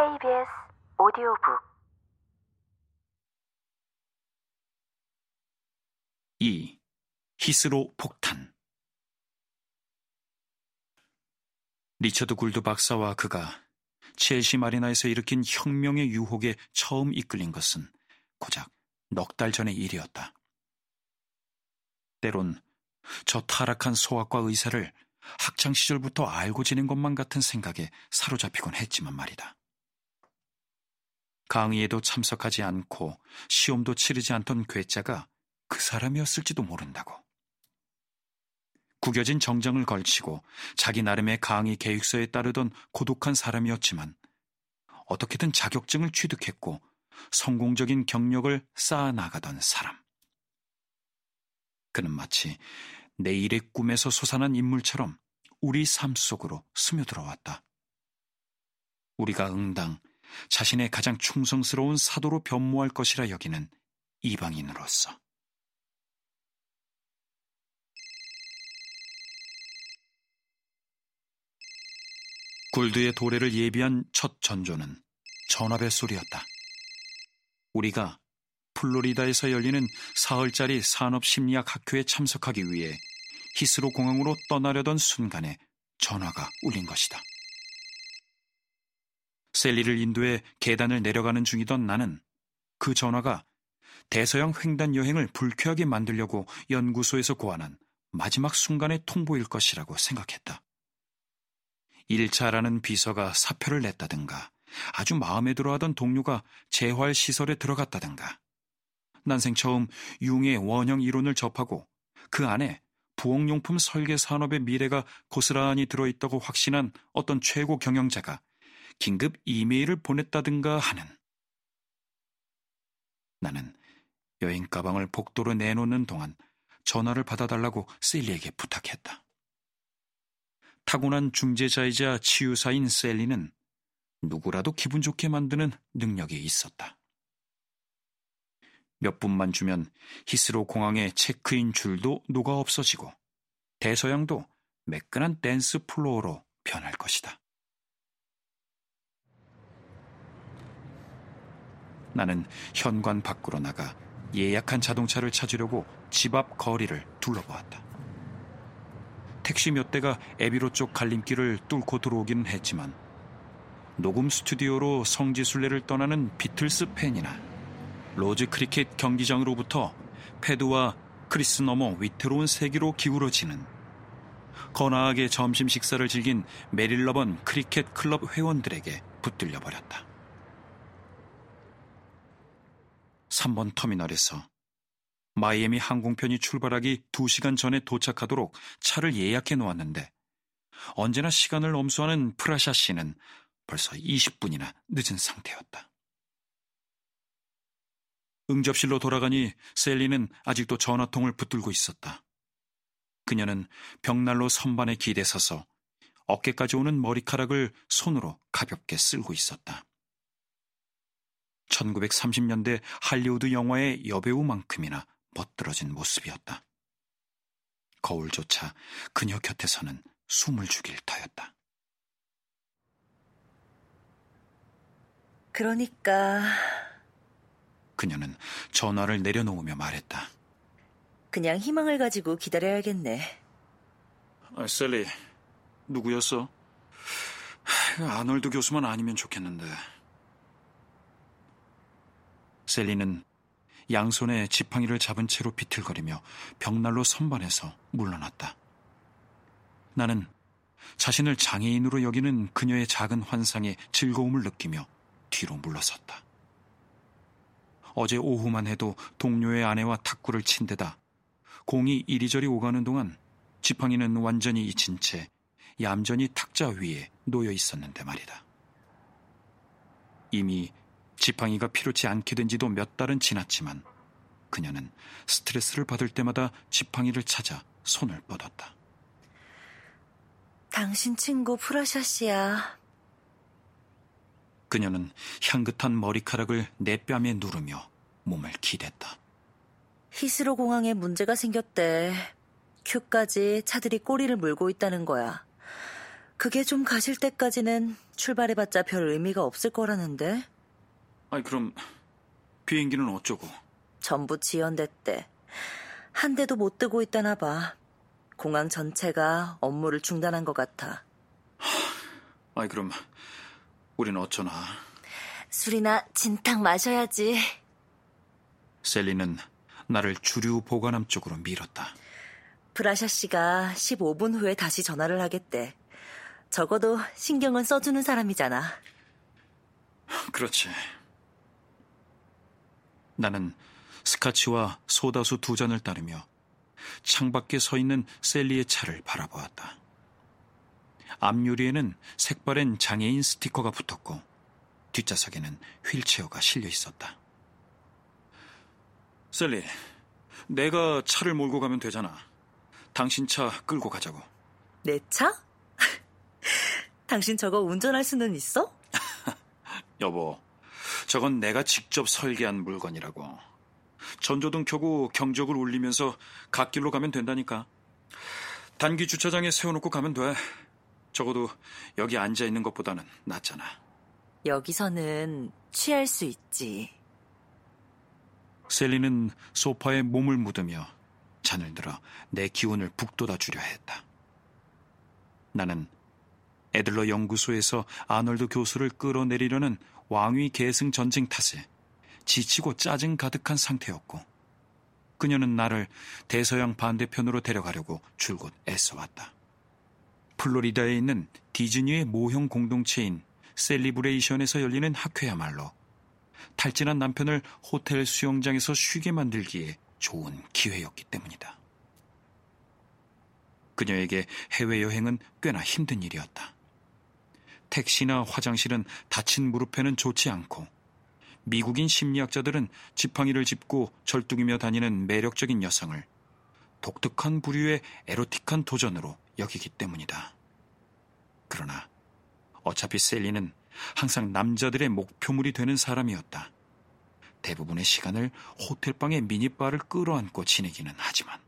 KBS 오디오북 2. 히스로 폭탄 리처드 굴드 박사와 그가 첼시 마리나에서 일으킨 혁명의 유혹에 처음 이끌린 것은 고작 넉 달 전의 일이었다. 때론 저 타락한 소학과 의사를 학창 시절부터 알고 지낸 것만 같은 생각에 사로잡히곤 했지만 말이다. 강의에도 참석하지 않고 시험도 치르지 않던 괴짜가 그 사람이었을지도 모른다고. 구겨진 정장을 걸치고 자기 나름의 강의 계획서에 따르던 고독한 사람이었지만 어떻게든 자격증을 취득했고 성공적인 경력을 쌓아 나가던 사람. 그는 마치 내일의 꿈에서 솟아난 인물처럼 우리 삶 속으로 스며들어왔다. 우리가 응당 자신의 가장 충성스러운 사도로 변모할 것이라 여기는 이방인으로서. 굴드의 도래를 예비한 첫 전조는 전화벨 소리였다. 우리가 플로리다에서 열리는 사흘짜리 산업심리학 학교에 참석하기 위해 히스로 공항으로 떠나려던 순간에 전화가 울린 것이다. 셀리를 인도해 계단을 내려가는 중이던 나는 그 전화가 대서양 횡단 여행을 불쾌하게 만들려고 연구소에서 고안한 마지막 순간의 통보일 것이라고 생각했다. 1차라는 비서가 사표를 냈다든가 아주 마음에 들어하던 동료가 재활시설에 들어갔다든가 난생 처음 융의 원형 이론을 접하고 그 안에 부엌용품 설계 산업의 미래가 고스란히 들어있다고 확신한 어떤 최고 경영자가 긴급 이메일을 보냈다든가 하는. 나는 여행 가방을 복도로 내놓는 동안 전화를 받아달라고 셀리에게 부탁했다. 타고난 중재자이자 치유사인 셀리는 누구라도 기분 좋게 만드는 능력이 있었다. 몇 분만 주면 히스로 공항의 체크인 줄도 녹아 없어지고 대서양도 매끈한 댄스 플로어로 변할 것이다. 나는 현관 밖으로 나가 예약한 자동차를 찾으려고 집 앞 거리를 둘러보았다. 택시 몇 대가 애비 로드 쪽 갈림길을 뚫고 들어오기는 했지만 녹음 스튜디오로 성지순례를 떠나는 비틀스 팬이나 로즈 크리켓 경기장으로부터 패드와 크리스 너머 위태로운 세계로 기울어지는 거나하게 점심 식사를 즐긴 메릴러본 크리켓 클럽 회원들에게 붙들려 버렸다. 3번 터미널에서 마이애미 항공편이 출발하기 2시간 전에 도착하도록 차를 예약해 놓았는데 언제나 시간을 엄수하는 프라샤 씨는 벌써 20분이나 늦은 상태였다. 응접실로 돌아가니 셀리는 아직도 전화통을 붙들고 있었다. 그녀는 벽난로 선반에 기대 서서 어깨까지 오는 머리카락을 손으로 가볍게 쓸고 있었다. 1930년대 할리우드 영화의 여배우만큼이나 멋들어진 모습이었다. 거울조차 그녀 곁에서는 숨을 죽일 터였다. 그러니까 그녀는 전화를 내려놓으며 말했다. 그냥 희망을 가지고 기다려야겠네. 아, 셀리, 누구였어? 아놀드 교수만 아니면 좋겠는데. 셀리는 양손에 지팡이를 잡은 채로 비틀거리며 벽난로 선반에서 물러났다. 나는 자신을 장애인으로 여기는 그녀의 작은 환상에 즐거움을 느끼며 뒤로 물러섰다. 어제 오후만 해도 동료의 아내와 탁구를 친 데다 공이 이리저리 오가는 동안 지팡이는 완전히 잊힌 채 얌전히 탁자 위에 놓여 있었는데 말이다. 이미 지팡이가 필요치 않게 된 지도 몇 달은 지났지만 그녀는 스트레스를 받을 때마다 지팡이를 찾아 손을 뻗었다. 당신 친구 프라샤 씨야. 그녀는 향긋한 머리카락을 내 뺨에 누르며 몸을 기댔다. 히스로 공항에 문제가 생겼대. 큐까지 차들이 꼬리를 물고 있다는 거야. 그게 좀 가실 때까지는 출발해봤자 별 의미가 없을 거라는데. 아니 그럼 비행기는 어쩌고? 전부 지연됐대. 한 대도 못 뜨고 있다나 봐. 공항 전체가 업무를 중단한 것 같아. 아니 그럼 우린 어쩌나? 술이나 진탕 마셔야지. 셀리는 나를 주류 보관함 쪽으로 밀었다. 브라샤 씨가 15분 후에 다시 전화를 하겠대. 적어도 신경은 써주는 사람이잖아. 그렇지. 나는 스카치와 소다수 두 잔을 따르며 창밖에 서 있는 셀리의 차를 바라보았다. 앞유리에는 색바랜 장애인 스티커가 붙었고 뒷좌석에는 휠체어가 실려 있었다. 셀리, 내가 차를 몰고 가면 되잖아. 당신 차 끌고 가자고. 내 차? 당신 저거 운전할 수는 있어? 여보, 저건 내가 직접 설계한 물건이라고. 전조등 켜고 경적을 울리면서 갓길로 가면 된다니까. 단기 주차장에 세워놓고 가면 돼. 적어도 여기 앉아 있는 것보다는 낫잖아. 여기서는 취할 수 있지. 셀리는 소파에 몸을 묻으며 잔을 들어 내 기운을 북돋아 주려 했다. 나는 애들러 연구소에서 아놀드 교수를 끌어내리려는 왕위 계승 전쟁 탓에 지치고 짜증 가득한 상태였고 그녀는 나를 대서양 반대편으로 데려가려고 줄곧 애써왔다. 플로리다에 있는 디즈니의 모형 공동체인 셀리브레이션에서 열리는 학회야말로 탈진한 남편을 호텔 수영장에서 쉬게 만들기에 좋은 기회였기 때문이다. 그녀에게 해외여행은 꽤나 힘든 일이었다. 택시나 화장실은 다친 무릎에는 좋지 않고 미국인 심리학자들은 지팡이를 짚고 절뚝이며 다니는 매력적인 여성을 독특한 부류의 에로틱한 도전으로 여기기 때문이다. 그러나 어차피 셀리는 항상 남자들의 목표물이 되는 사람이었다. 대부분의 시간을 호텔방의 미니바를 끌어안고 지내기는 하지만